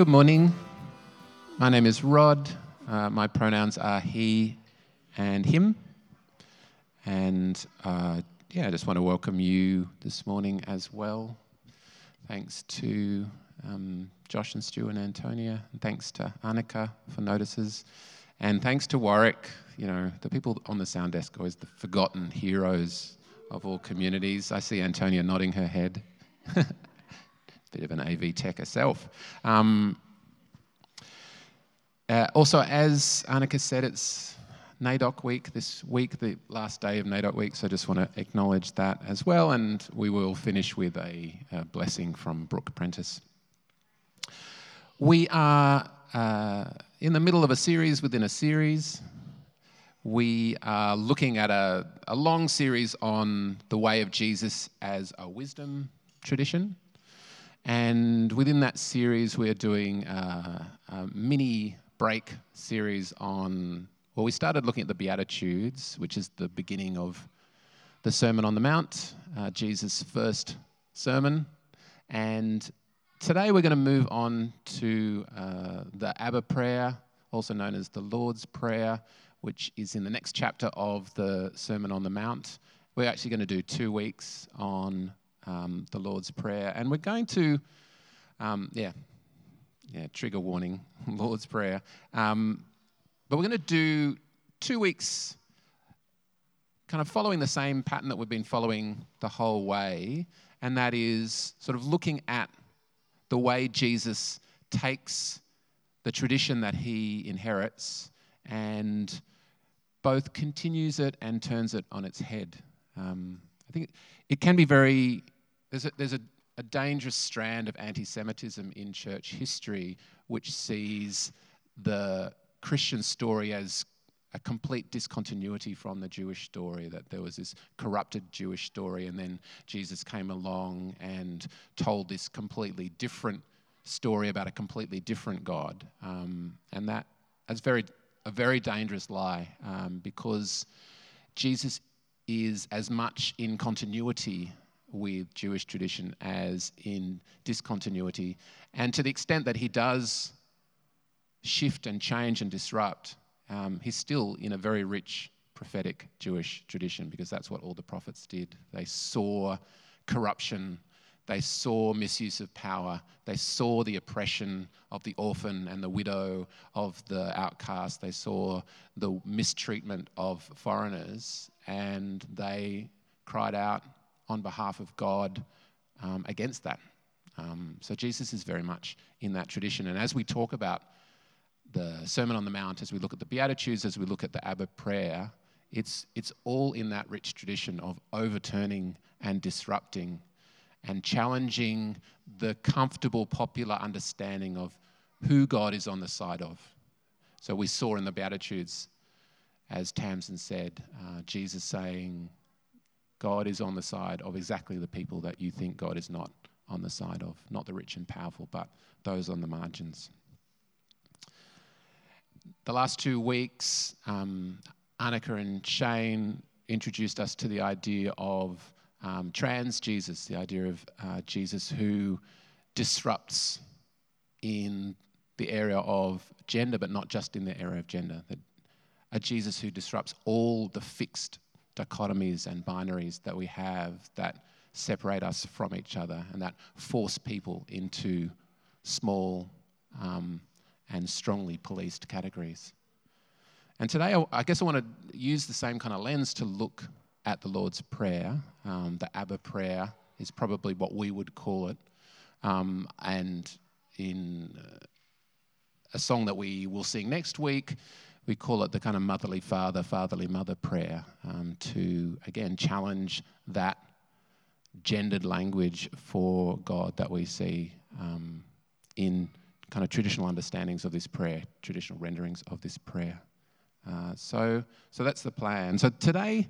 Good morning. My name is Rod. Uh, my pronouns are he and him. And uh, yeah, I just want to welcome you this morning as well. Thanks to um, Josh and Stu and Antonia. And thanks to Annika for notices. And thanks to Warwick. You know, the people on the sound desk are always the forgotten heroes of all communities. I see Antonia nodding her head. Bit of an AV tech herself. Um, uh, also, as Annika said, it's NAIDOC week this week, the last day of NAIDOC week, so I just want to acknowledge that as well. And we will finish with a, a blessing from Brooke Prentis. We are uh, in the middle of a series within a series. We are looking at a, a long series on the way of Jesus as a wisdom tradition. And within that series, we're doing a, a mini break series on, well, we started looking at the Beatitudes, which is the beginning of the Sermon on the Mount, uh, Jesus' first sermon. And today we're going to move on to uh, the Abba Prayer, also known as the Lord's Prayer, which is in the next chapter of the Sermon on the Mount. We're actually going to do two weeks on um, the Lord's Prayer. And we're going to, um, yeah, yeah, trigger warning, Lord's Prayer. Um, but we're going to do two weeks kind of following the same pattern that we've been following the whole way, and that is sort of looking at the way Jesus takes the tradition that he inherits and both continues it and turns it on its head. Um, I think it can be very, there's a, there's a, a dangerous strand of anti Semitism in church history which sees the Christian story as a complete discontinuity from the Jewish story, that there was this corrupted Jewish story, and then Jesus came along and told this completely different story about a completely different God. Um, and that is very, a very dangerous lie um, because Jesus is as much in continuity with Jewish tradition as in discontinuity. And to the extent that he does shift and change and disrupt, um, he's still in a very rich prophetic Jewish tradition because that's what all the prophets did. They saw corruption, they saw misuse of power, they saw the oppression of the orphan and the widow, of the outcast, they saw the mistreatment of foreigners, and they cried out on behalf of God um, against that. Um, so Jesus is very much in that tradition. And as we talk about the Sermon on the Mount, as we look at the Beatitudes, as we look at the Abba prayer, it's, it's all in that rich tradition of overturning and disrupting and challenging the comfortable popular understanding of who God is on the side of. So we saw in the Beatitudes, as Tamsin said, uh, Jesus saying, God is on the side of exactly the people that you think God is not on the side of, not the rich and powerful, but those on the margins. The last two weeks, um, Annika and Shane introduced us to the idea of um, trans Jesus, the idea of uh, Jesus who disrupts in the area of gender, but not just in the area of gender. That a Jesus who disrupts all the fixed dichotomies and binaries that we have that separate us from each other and that force people into small um, and strongly policed categories. And today, I guess I want to use the same kind of lens to look at the Lord's Prayer. Um, the Abba Prayer is probably what we would call it. Um, and in uh, a song that we will sing next week, we call it the kind of motherly father, fatherly mother prayer um, to, again, challenge that gendered language for God that we see um, in kind of traditional understandings of this prayer, traditional renderings of this prayer. Uh, so, so that's the plan. So today,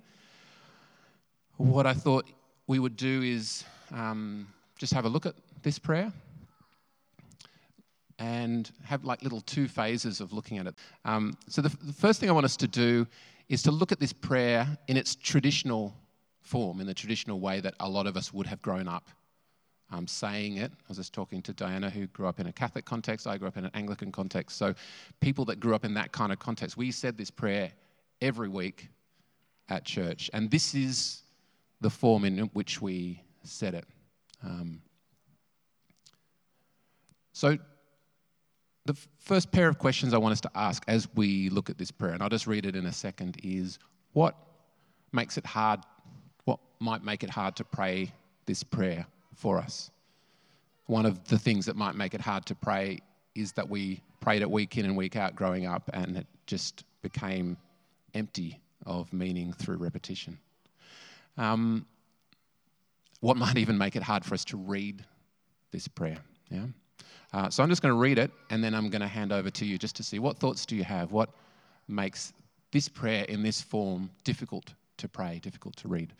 what I thought we would do is um, just have a look at this prayer and have like little two phases of looking at it. Um, so, the, the first thing I want us to do is to look at this prayer in its traditional form, in the traditional way that a lot of us would have grown up um, saying it. I was just talking to Diana, who grew up in a Catholic context. I grew up in an Anglican context. So, people that grew up in that kind of context, we said this prayer every week at church. And this is the form in which we said it. Um, so, the first pair of questions I want us to ask as we look at this prayer, and I'll just read it in a second, is what makes it hard? What might make it hard to pray this prayer for us? One of the things that might make it hard to pray is that we prayed it week in and week out growing up, and it just became empty of meaning through repetition. Um, what might even make it hard for us to read this prayer? Yeah. Uh, so I'm just going to read it, and then I'm going to hand over to you just to see what thoughts do you have. What makes this prayer in this form difficult to pray, difficult to read?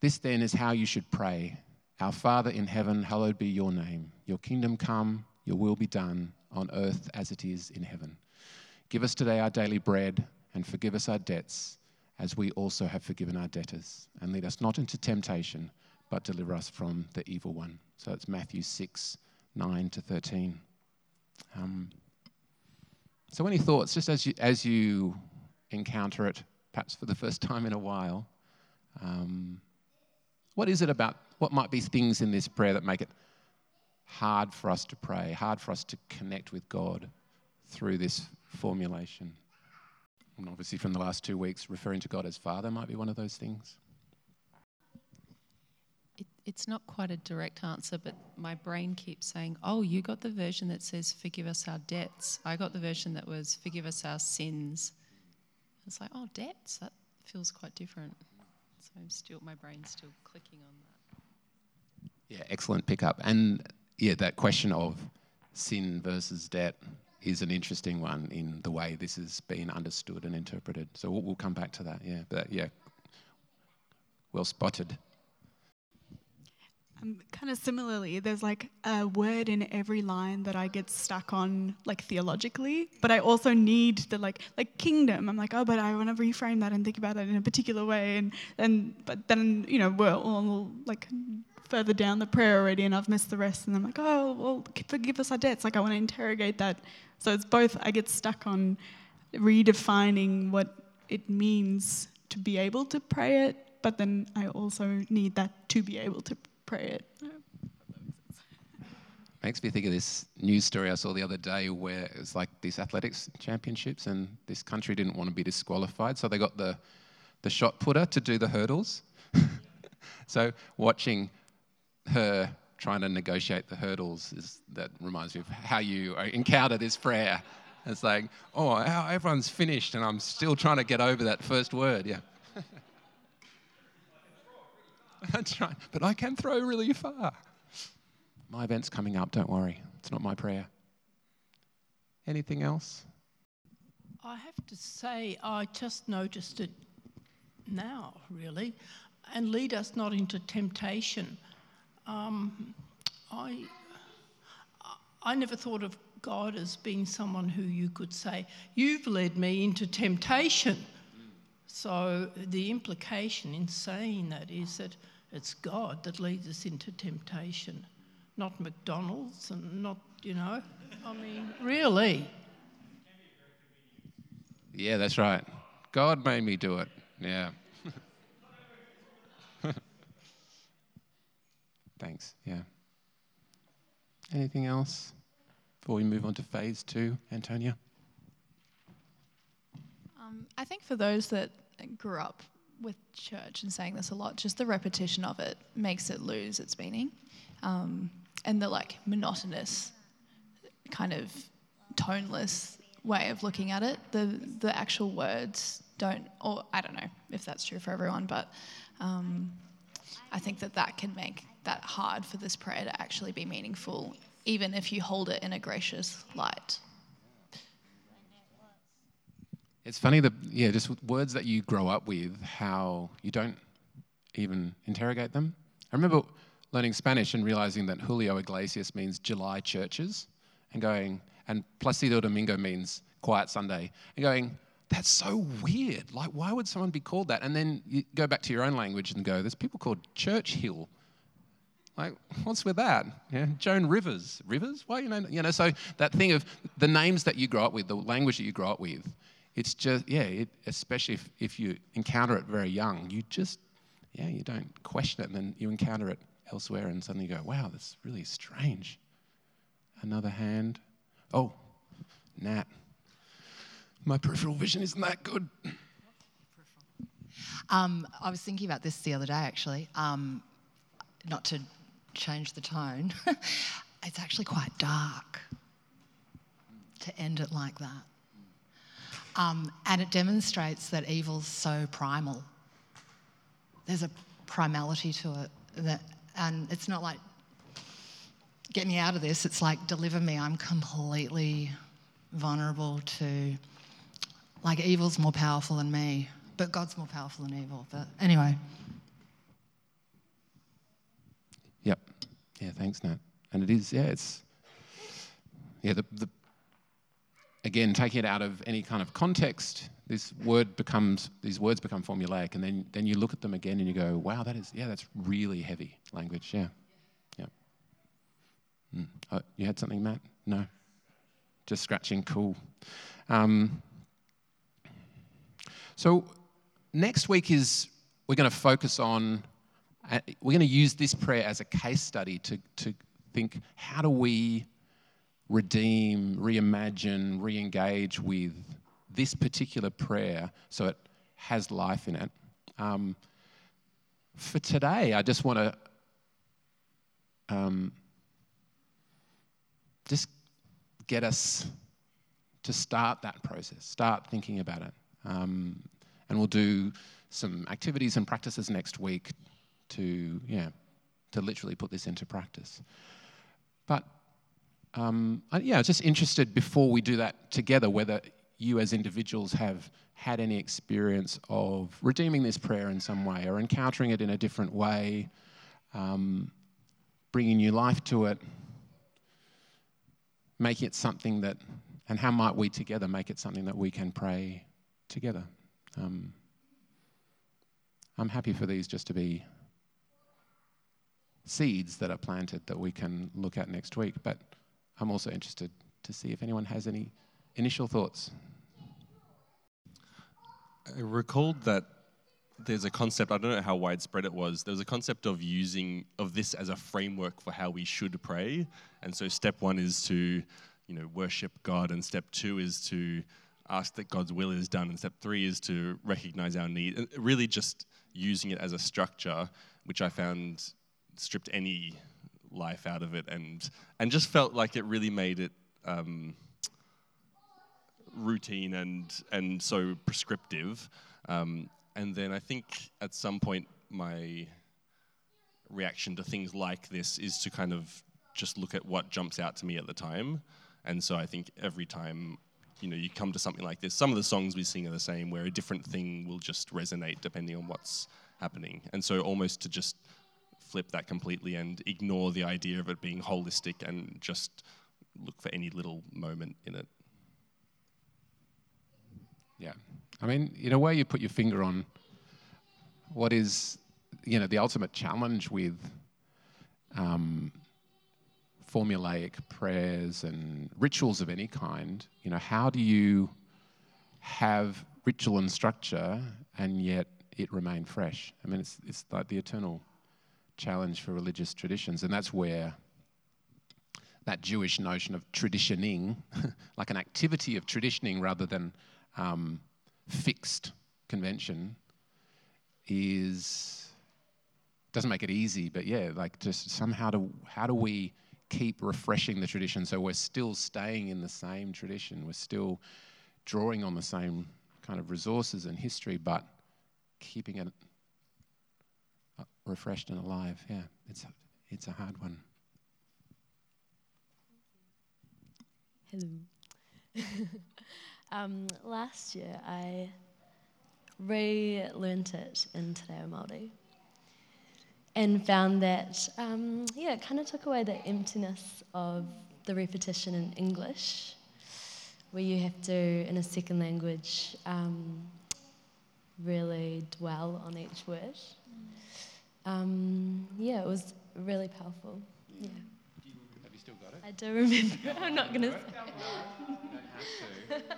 This then is how you should pray. Our Father in heaven, hallowed be your name. Your kingdom come, your will be done on earth as it is in heaven. Give us today our daily bread and forgive us our debts as we also have forgiven our debtors. And lead us not into temptation, but deliver us from the evil one. So it's Matthew 6, 9 to 13. Um, so, any thoughts, just as you, as you encounter it, perhaps for the first time in a while? Um, what is it about, what might be things in this prayer that make it hard for us to pray, hard for us to connect with God through this formulation? And obviously, from the last two weeks, referring to God as Father might be one of those things. It, it's not quite a direct answer, but my brain keeps saying, Oh, you got the version that says, Forgive us our debts. I got the version that was, Forgive us our sins. It's like, Oh, debts? That feels quite different. So I'm still, my brain's still clicking on that. Yeah, excellent pickup. And yeah, that question of sin versus debt is an interesting one in the way this has been understood and interpreted. So we'll, we'll come back to that. Yeah, but yeah, well spotted. Um, kind of similarly, there's like a word in every line that I get stuck on, like theologically. But I also need the like, like kingdom. I'm like, oh, but I want to reframe that and think about it in a particular way. And and but then you know we're all like further down the prayer already, and I've missed the rest. And I'm like, oh, well, forgive us our debts. Like I want to interrogate that so it's both, I get stuck on redefining what it means to be able to pray it, but then I also need that to be able to pray it. Makes me think of this news story I saw the other day where it was like these athletics championships and this country didn't want to be disqualified, so they got the, the shot putter to do the hurdles. so watching her trying to negotiate the hurdles is that reminds me of how you encounter this prayer. It's like, oh, everyone's finished, and I'm still trying to get over that first word. Yeah. That's right. But I can throw really far. My event's coming up, don't worry. It's not my prayer. Anything else? I have to say, I just noticed it now, really. And lead us not into temptation. Um, I, I never thought of God as being someone who you could say, You've led me into temptation. So the implication in saying that is that it's God that leads us into temptation, not McDonald's and not, you know, I mean, really. Yeah, that's right. God made me do it. Yeah. Thanks. Yeah. Anything else before we move on to phase two, Antonia? Um, I think for those that grew up with church and saying this a lot, just the repetition of it makes it lose its meaning. Um, and the like monotonous, kind of toneless way of looking at it, the, the actual words don't, or I don't know if that's true for everyone, but um, I think that that can make that hard for this prayer to actually be meaningful, even if you hold it in a gracious light. It's funny that, yeah, just words that you grow up with, how you don't even interrogate them. I remember learning Spanish and realizing that Julio Iglesias means July churches, and going, and Placido Domingo means quiet Sunday, and going, that's so weird. Like, why would someone be called that? And then you go back to your own language and go, there's people called Church Hill Like, what's with that? Yeah, Joan Rivers. Rivers? Why you know? You know, so that thing of the names that you grow up with, the language that you grow up with, it's just yeah. It, especially if, if you encounter it very young, you just yeah, you don't question it, and then you encounter it elsewhere, and suddenly you go, wow, that's really strange. Another hand. Oh, Nat. My peripheral vision isn't that good. Um, I was thinking about this the other day, actually. Um, not to change the tone, it's actually quite dark to end it like that. Um, and it demonstrates that evil's so primal. There's a primality to it that, and it's not like get me out of this. It's like deliver me. I'm completely vulnerable to like evil's more powerful than me, but God's more powerful than evil. But anyway. Yeah, thanks, Nat. And it is, yeah, it's, yeah, the, the again, taking it out of any kind of context, this word becomes, these words become formulaic, and then, then you look at them again and you go, wow, that is, yeah, that's really heavy language, yeah. Yeah. Mm. Oh, you had something, Matt? No? Just scratching, cool. Um, so next week is, we're going to focus on we're going to use this prayer as a case study to, to think how do we redeem, reimagine, re engage with this particular prayer so it has life in it. Um, for today, I just want to um, just get us to start that process, start thinking about it. Um, and we'll do some activities and practices next week to, yeah, to literally put this into practice. But um, yeah, I was just interested before we do that together whether you as individuals have had any experience of redeeming this prayer in some way or encountering it in a different way, um, bringing new life to it, making it something that, and how might we together make it something that we can pray together? Um, I'm happy for these just to be seeds that are planted that we can look at next week. But I'm also interested to see if anyone has any initial thoughts. I recalled that there's a concept, I don't know how widespread it was, there was a concept of using of this as a framework for how we should pray. And so step one is to, you know, worship God, and step two is to ask that God's will is done, and step three is to recognize our need. And really just using it as a structure, which I found stripped any life out of it and and just felt like it really made it um, routine and and so prescriptive. Um, and then I think at some point my reaction to things like this is to kind of just look at what jumps out to me at the time. And so I think every time you know you come to something like this, some of the songs we sing are the same, where a different thing will just resonate depending on what's happening. And so almost to just flip that completely and ignore the idea of it being holistic and just look for any little moment in it. Yeah. I mean, in a way, you put your finger on what is, you know, the ultimate challenge with um, formulaic prayers and rituals of any kind. You know, how do you have ritual and structure and yet it remain fresh? I mean, it's, it's like the eternal challenge for religious traditions. And that's where that Jewish notion of traditioning, like an activity of traditioning rather than um, fixed convention, is doesn't make it easy. But yeah, like just somehow to how do we keep refreshing the tradition so we're still staying in the same tradition, we're still drawing on the same kind of resources and history, but keeping it refreshed and alive. Yeah, it's, it's a hard one. Hello. um, last year I relearned it in Te Reo Māori and found that, um, yeah, it kind of took away the emptiness of the repetition in English, where you have to, in a second language, um, really dwell on each word um, yeah, it was really powerful. Yeah. Have you still got it? I do remember. I'm not going to say.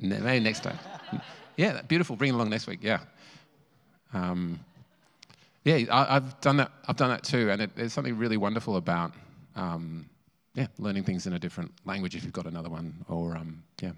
Ne- Maybe next time. Yeah, beautiful. Bring it along next week. Yeah. Um, yeah, I, I've done that. I've done that too, and it, there's something really wonderful about um, yeah learning things in a different language if you've got another one, or um, yeah.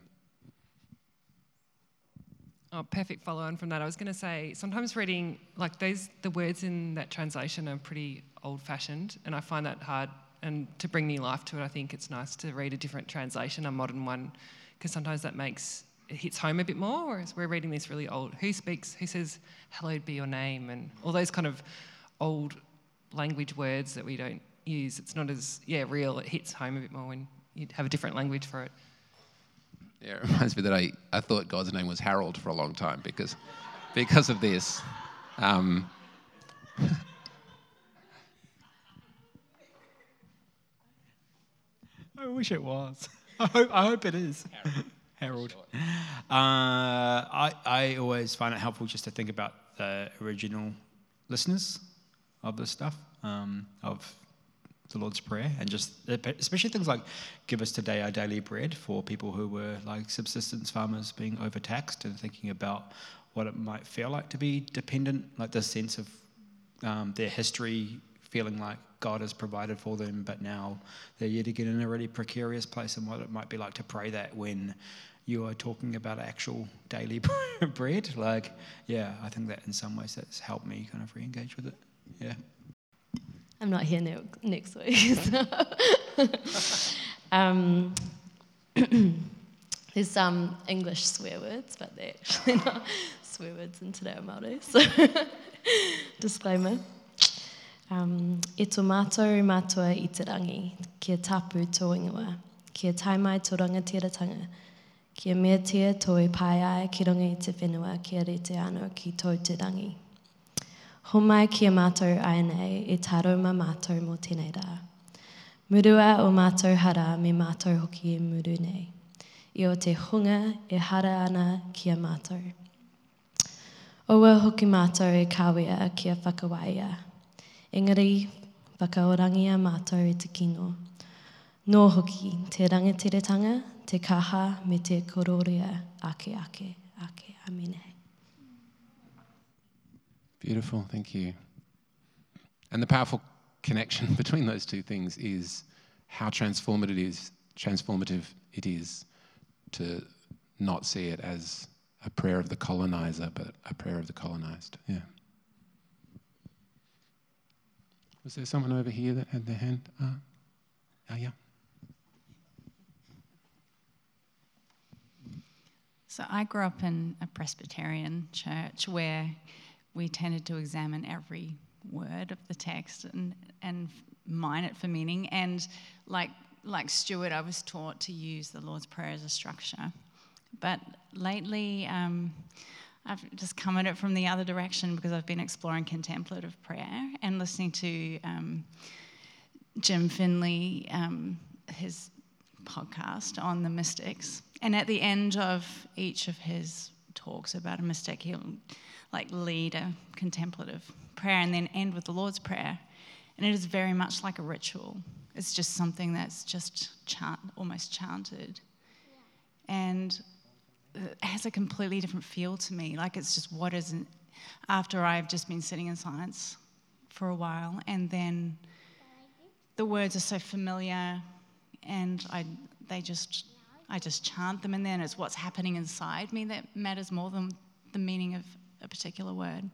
Oh, perfect follow on from that. I was going to say sometimes reading like those the words in that translation are pretty old fashioned, and I find that hard. And to bring new life to it, I think it's nice to read a different translation, a modern one, because sometimes that makes it hits home a bit more. Whereas we're reading this really old. Who speaks? Who says "Hallowed be your name" and all those kind of old language words that we don't use. It's not as yeah real. It hits home a bit more when you have a different language for it. Yeah, it reminds me that I, I thought God's name was Harold for a long time because, because of this. Um, I wish it was. I hope, I hope it is. Harold. Uh, I, I always find it helpful just to think about the original listeners of this stuff, um, of the Lord's Prayer, and just especially things like "Give us today our daily bread" for people who were like subsistence farmers being overtaxed, and thinking about what it might feel like to be dependent, like the sense of um, their history feeling like God has provided for them, but now they're yet again in a really precarious place, and what it might be like to pray that when you are talking about actual daily bread. Like, yeah, I think that in some ways that's helped me kind of re engage with it. Yeah. I'm not here ne- next week. So. um, there's some English swear words, but they're actually not swear words in Te Reo Māori. So, disclaimer. Um, e tō mātou mātua i te rangi, kia tapu tō ingoa, kia taimai tō rangatiratanga, kia mea tia tō e pai ai ki runga i te whenua kia re te anō ki tō te rangi. Ho mai kia mātou ai nei e taroma mātou mō tēnei rā. Murua o mātou hara me mātou hoki e muru nei. I o te hunga e hara ana kia mātou. Oua hoki mātou e kawea kia whakawaia. Engari, whakaorangia mātou e te kino. Nō hoki, te rangatiratanga, te kaha me te kororia ake ake, ake amine. Beautiful, thank you. And the powerful connection between those two things is how transformative it is, transformative it is to not see it as a prayer of the colonizer, but a prayer of the colonized. Yeah. Was there someone over here that had their hand? Uh, oh, yeah. So I grew up in a Presbyterian church where we tended to examine every word of the text and, and mine it for meaning. And like, like Stuart, I was taught to use the Lord's Prayer as a structure. But lately, um, I've just come at it from the other direction because I've been exploring contemplative prayer and listening to um, Jim Finley, um, his podcast on the mystics. And at the end of each of his talks about a mystic, he'll like lead a contemplative prayer and then end with the Lord's Prayer. And it is very much like a ritual. It's just something that's just chant, almost chanted. And it has a completely different feel to me. Like it's just what isn't, after I've just been sitting in silence for a while, and then the words are so familiar, and I, they just, I just chant them, and then it's what's happening inside me that matters more than the meaning of a particular word.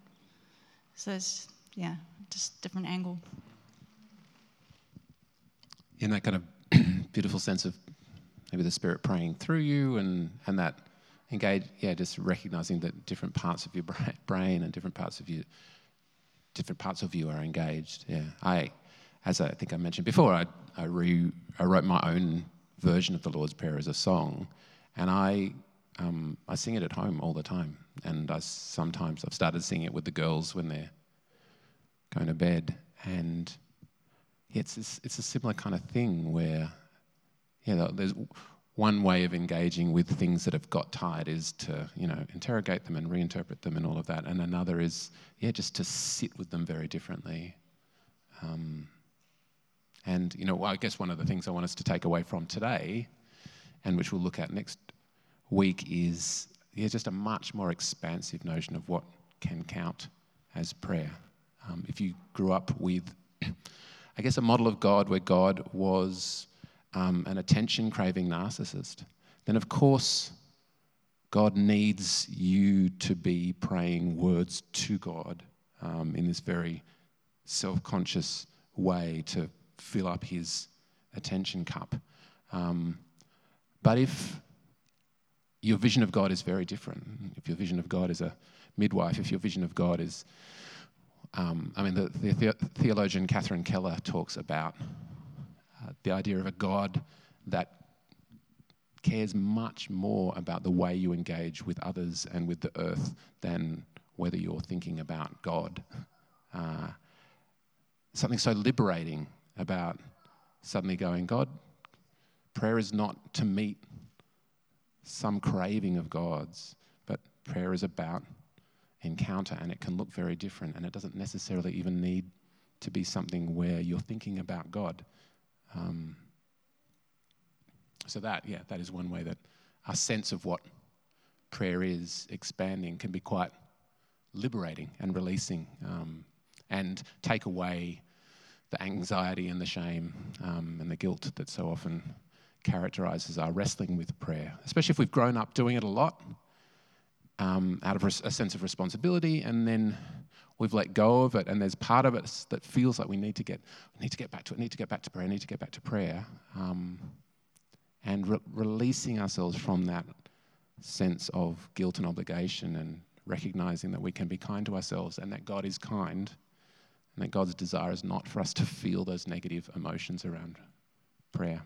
So it's, yeah, just different angle. In that kind of beautiful sense of maybe the Spirit praying through you and, and that engage, yeah, just recognizing that different parts of your brain and different parts of you, different parts of you are engaged. Yeah, I, as I think I mentioned before, I, I, re, I wrote my own version of the Lord's Prayer as a song, and I, um, I sing it at home all the time. And I sometimes I've started singing it with the girls when they're going to bed, and yeah, it's it's a similar kind of thing where, yeah, there's one way of engaging with things that have got tired is to, you know, interrogate them and reinterpret them and all of that. And another is, yeah, just to sit with them very differently. Um, and, you know, I guess one of the things I want us to take away from today, and which we'll look at next week, is, yeah, just a much more expansive notion of what can count as prayer. Um, if you grew up with, I guess, a model of God where God was um, an attention craving narcissist, then of course God needs you to be praying words to God um, in this very self conscious way to fill up his attention cup. Um, but if your vision of God is very different, if your vision of God is a midwife, if your vision of God is, um, I mean, the, the, theologian Catherine Keller talks about uh, the idea of a God that cares much more about the way you engage with others and with the earth than whether you're thinking about God. Uh, something so liberating about suddenly going, God, prayer is not to meet some craving of God's, but prayer is about encounter and it can look very different and it doesn't necessarily even need to be something where you're thinking about God. Um, so that, yeah, that is one way that our sense of what prayer is expanding can be quite liberating and releasing um, and take away the anxiety and the shame um, and the guilt that so often characterizes our wrestling with prayer, especially if we've grown up doing it a lot um, out of a sense of responsibility and then we've let go of it, and there's part of us that feels like we need to get, we need to get back to it, need to get back to prayer, need to get back to prayer, um, and re- releasing ourselves from that sense of guilt and obligation, and recognizing that we can be kind to ourselves, and that God is kind, and that God's desire is not for us to feel those negative emotions around prayer.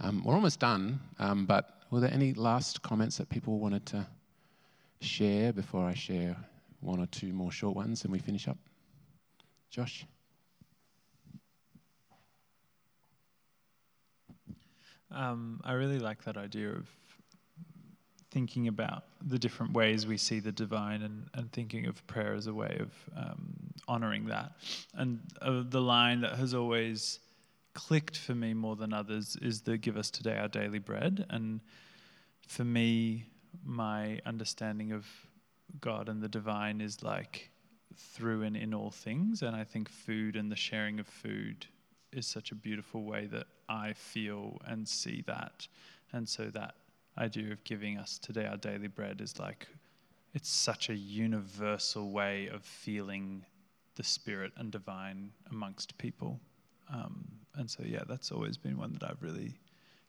Um, we're almost done, um, but were there any last comments that people wanted to share before I share one or two more short ones and we finish up. Josh? Um, I really like that idea of thinking about the different ways we see the divine and, and thinking of prayer as a way of um, honoring that. And uh, the line that has always clicked for me more than others is the give us today our daily bread. And for me, my understanding of God and the divine is like through and in all things. And I think food and the sharing of food is such a beautiful way that I feel and see that. And so that idea of giving us today our daily bread is like, it's such a universal way of feeling the spirit and divine amongst people. Um, and so, yeah, that's always been one that I've really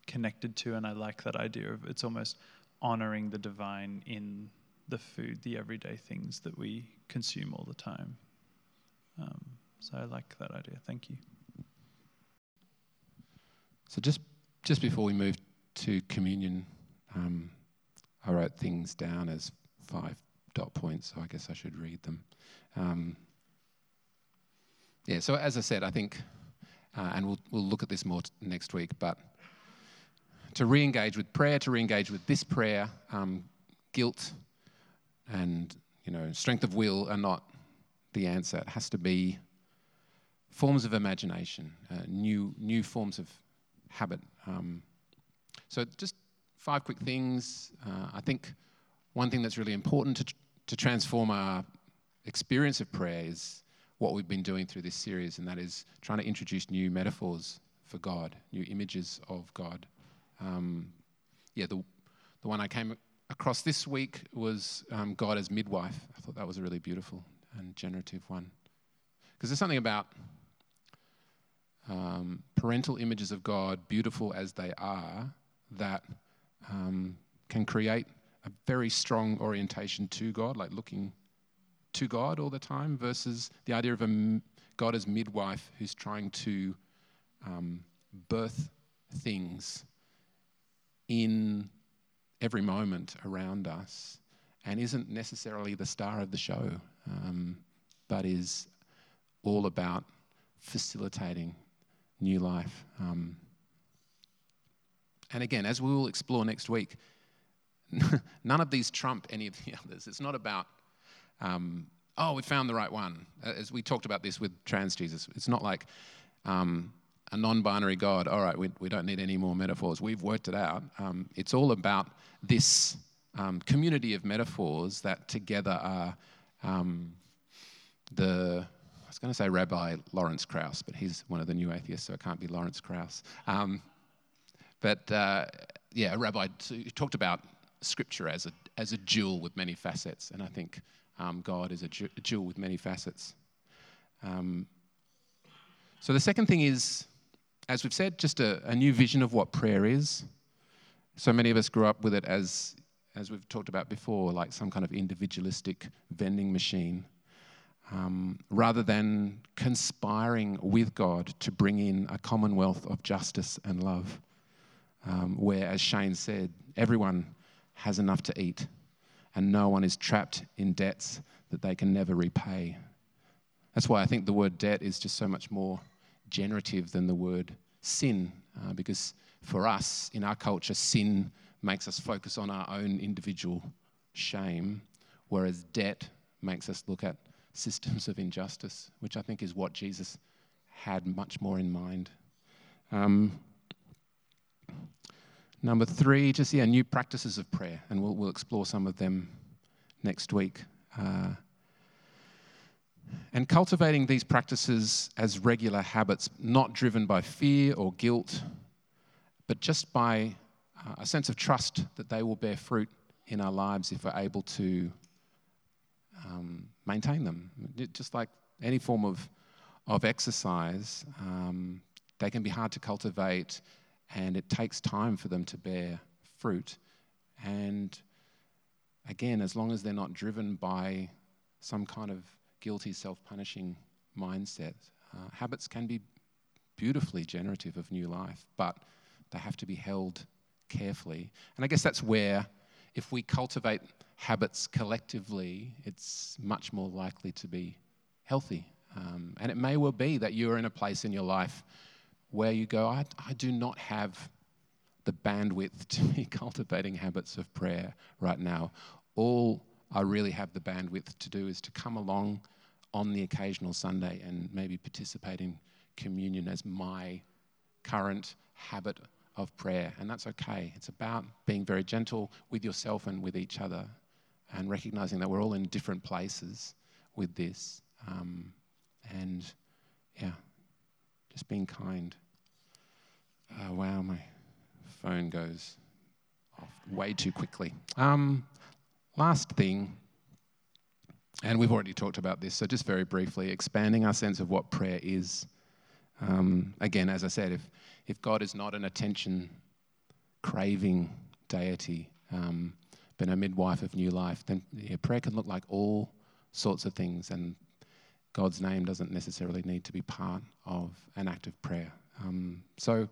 connected to. And I like that idea of it's almost honoring the divine in the food, the everyday things that we consume all the time. Um, so I like that idea. Thank you. So just just before we move to communion, um, I wrote things down as five dot points. So I guess I should read them. Um, yeah. So as I said, I think, uh, and we'll we'll look at this more t- next week, but. To re engage with prayer, to re engage with this prayer, um, guilt, and you know, strength of will are not the answer. It has to be forms of imagination, uh, new new forms of habit. Um, so just five quick things. Uh, I think one thing that's really important to to transform our experience of prayer is what we've been doing through this series, and that is trying to introduce new metaphors for God, new images of God. Um, yeah, the the one I came across this week was um, God as midwife. I thought that was a really beautiful and generative one. Because there's something about um, parental images of God, beautiful as they are, that um, can create a very strong orientation to God, like looking to God all the time, versus the idea of a God as midwife who's trying to um, birth things in every moment around us and isn't necessarily the star of the show, um, but is all about facilitating new life. Um, and again, as we will explore next week, none of these trump any of the others. It's not about, um, oh, we found the right one. As we talked about this with trans Jesus, it's not like um, a non binary God, all right, we, we don't need any more metaphors. We've worked it out. Um, it's all about this um, community of metaphors that together are um, the, I was going to say Rabbi Lawrence Krauss, but he's one of the new atheists, so it can't be Lawrence Krauss. Um, but uh, yeah, Rabbi talked about scripture as a, as a jewel with many facets, and I think um, God is a, jewel with many facets. Um, so the second thing is, as we've said, just a, a new vision of what prayer is. So many of us grew up with it as as we've talked about before, like some kind of individualistic vending machine, um, rather than conspiring with God to bring in a commonwealth of justice and love, um, where, as Shane said, everyone has enough to eat and no one is trapped in debts that they can never repay. That's why I think the word debt is just so much more generative than the word sin, uh, because for us, in our culture, sin makes us focus on our own individual shame, whereas debt makes us look at systems of injustice, which I think is what Jesus had much more in mind. Um, number three, just yeah, new practices of prayer, and we'll, we'll explore some of them next week. Uh, and cultivating these practices as regular habits, not driven by fear or guilt, but just by uh, a sense of trust that they will bear fruit in our lives if we're able to um, maintain them. Just like any form of, of exercise, um, they can be hard to cultivate and it takes time for them to bear fruit. And again, as long as they're not driven by some kind of guilty, self punishing mindset, uh, habits can be beautifully generative of new life, but they have to be held carefully. And I guess that's where, if we cultivate habits collectively, it's much more likely to be healthy. Um, and it may well be that you're in a place in your life where you go, I, I do not have the bandwidth to be cultivating habits of prayer right now. All I really have the bandwidth to do is to come along on the occasional Sunday and maybe participate in communion as my current habit of prayer, and that's okay. It's about being very gentle with yourself and with each other, and recognizing that we're all in different places with this. Um, and yeah, just being kind. Uh, wow, my phone goes off way too quickly. Um, last thing, and we've already talked about this, so just very briefly, expanding our sense of what prayer is. Um, again, as I said, if if God is not an attention craving deity, um, but a midwife of new life, then yeah, prayer can look like all sorts of things, and God's name doesn't necessarily need to be part of an act of prayer. Um, so,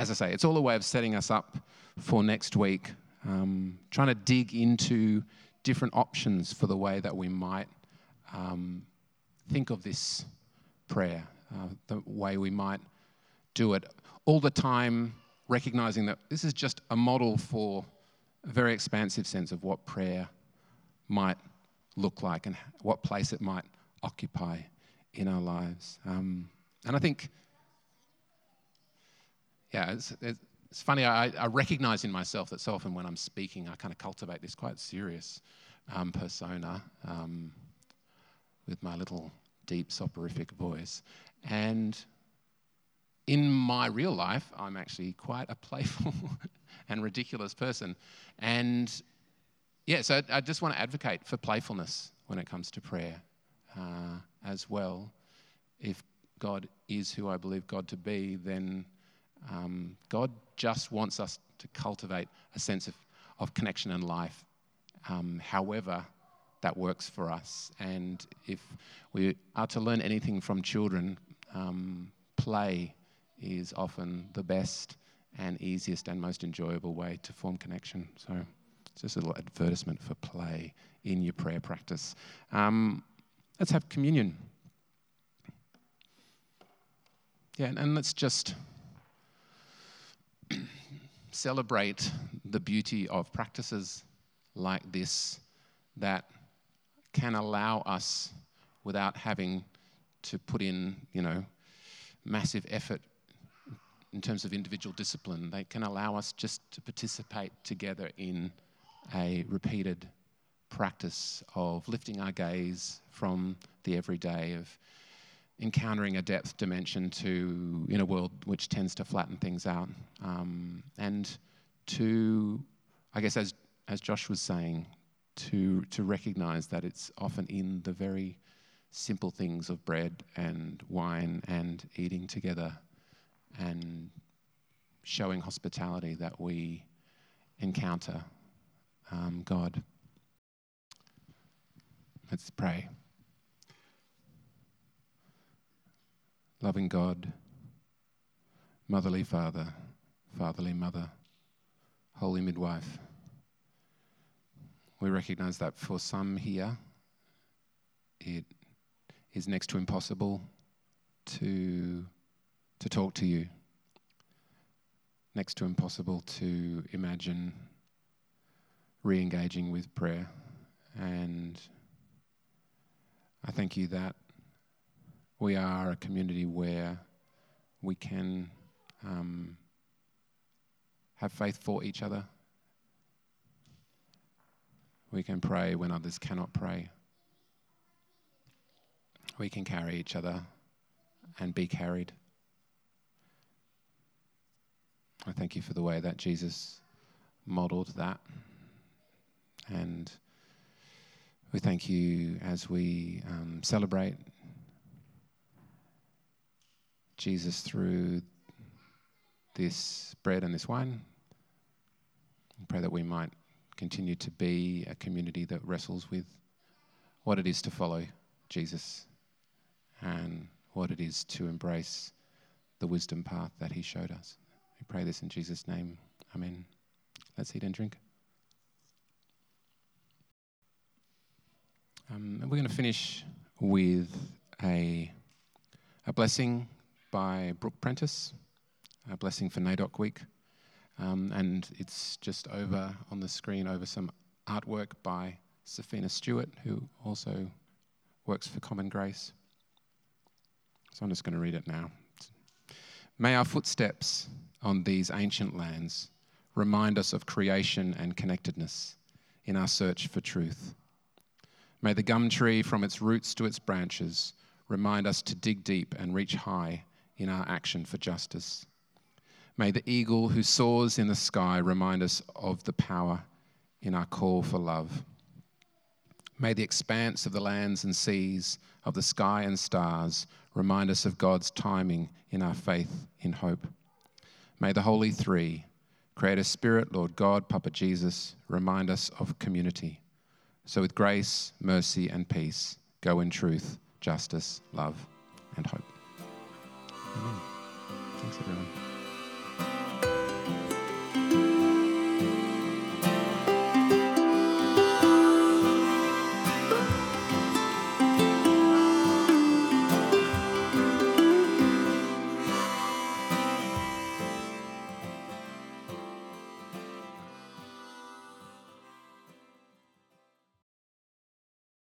as I say, it's all a way of setting us up for next week, um, trying to dig into different options for the way that we might um, think of this prayer, uh, the way we might do it all the time, recognizing that this is just a model for a very expansive sense of what prayer might look like and what place it might occupy in our lives. Um, and I think, yeah, it's, it's funny, I, I, recognize in myself that so often when I'm speaking, I kind of cultivate this quite serious um, persona um, with my little deep soporific voice. And in my real life, I'm actually quite a playful and ridiculous person. And yeah, so I just want to advocate for playfulness when it comes to prayer uh, as well. If God is who I believe God to be, then um, God just wants us to cultivate a sense of, of connection and life, um, however that works for us. And if we are to learn anything from children, um, play is often the best and easiest and most enjoyable way to form connection. So it's just a little advertisement for play in your prayer practice. Um, let's have communion. Yeah, and let's just celebrate the beauty of practices like this that can allow us without having to put in, you know, massive effort in terms of individual discipline. They can allow us just to participate together in a repeated practice of lifting our gaze from the everyday, of encountering a depth dimension to in a world which tends to flatten things out, um, and to, I guess, as as Josh was saying, to to recognise that it's often in the very simple things of bread and wine and eating together and showing hospitality that we encounter um, God. Let's pray. Loving God, motherly Father, fatherly mother, holy midwife, we recognize that for some here, it is next to impossible to, to talk to you, next to impossible to imagine re engaging with prayer. And I thank you that we are a community where we can um, have faith for each other. We can pray when others cannot pray we can carry each other and be carried. I thank you for the way that Jesus modeled that. And we thank you as we um, celebrate Jesus through this bread and this wine. I pray that we might continue to be a community that wrestles with what it is to follow Jesus and what it is to embrace the wisdom path that He showed us. We pray this in Jesus' name. Amen. Let's eat and drink. Um, and we're going to finish with a, a blessing by Brooke Prentis, a blessing for NAIDOC Week. Um, and it's just over on the screen over some artwork by Safina Stewart, who also works for Common Grace. So I'm just going to read it now. May our footsteps on these ancient lands remind us of creation and connectedness in our search for truth. May the gum tree, from its roots to its branches, remind us to dig deep and reach high in our action for justice. May the eagle who soars in the sky remind us of the power in our call for love. May the expanse of the lands and seas, of the sky and stars, remind us of God's timing in our faith in hope. May the Holy Three, Creator Spirit, Lord God, Papa Jesus, remind us of community. So, with grace, mercy, and peace, go in truth, justice, love, and hope. Amen. Thanks, everyone.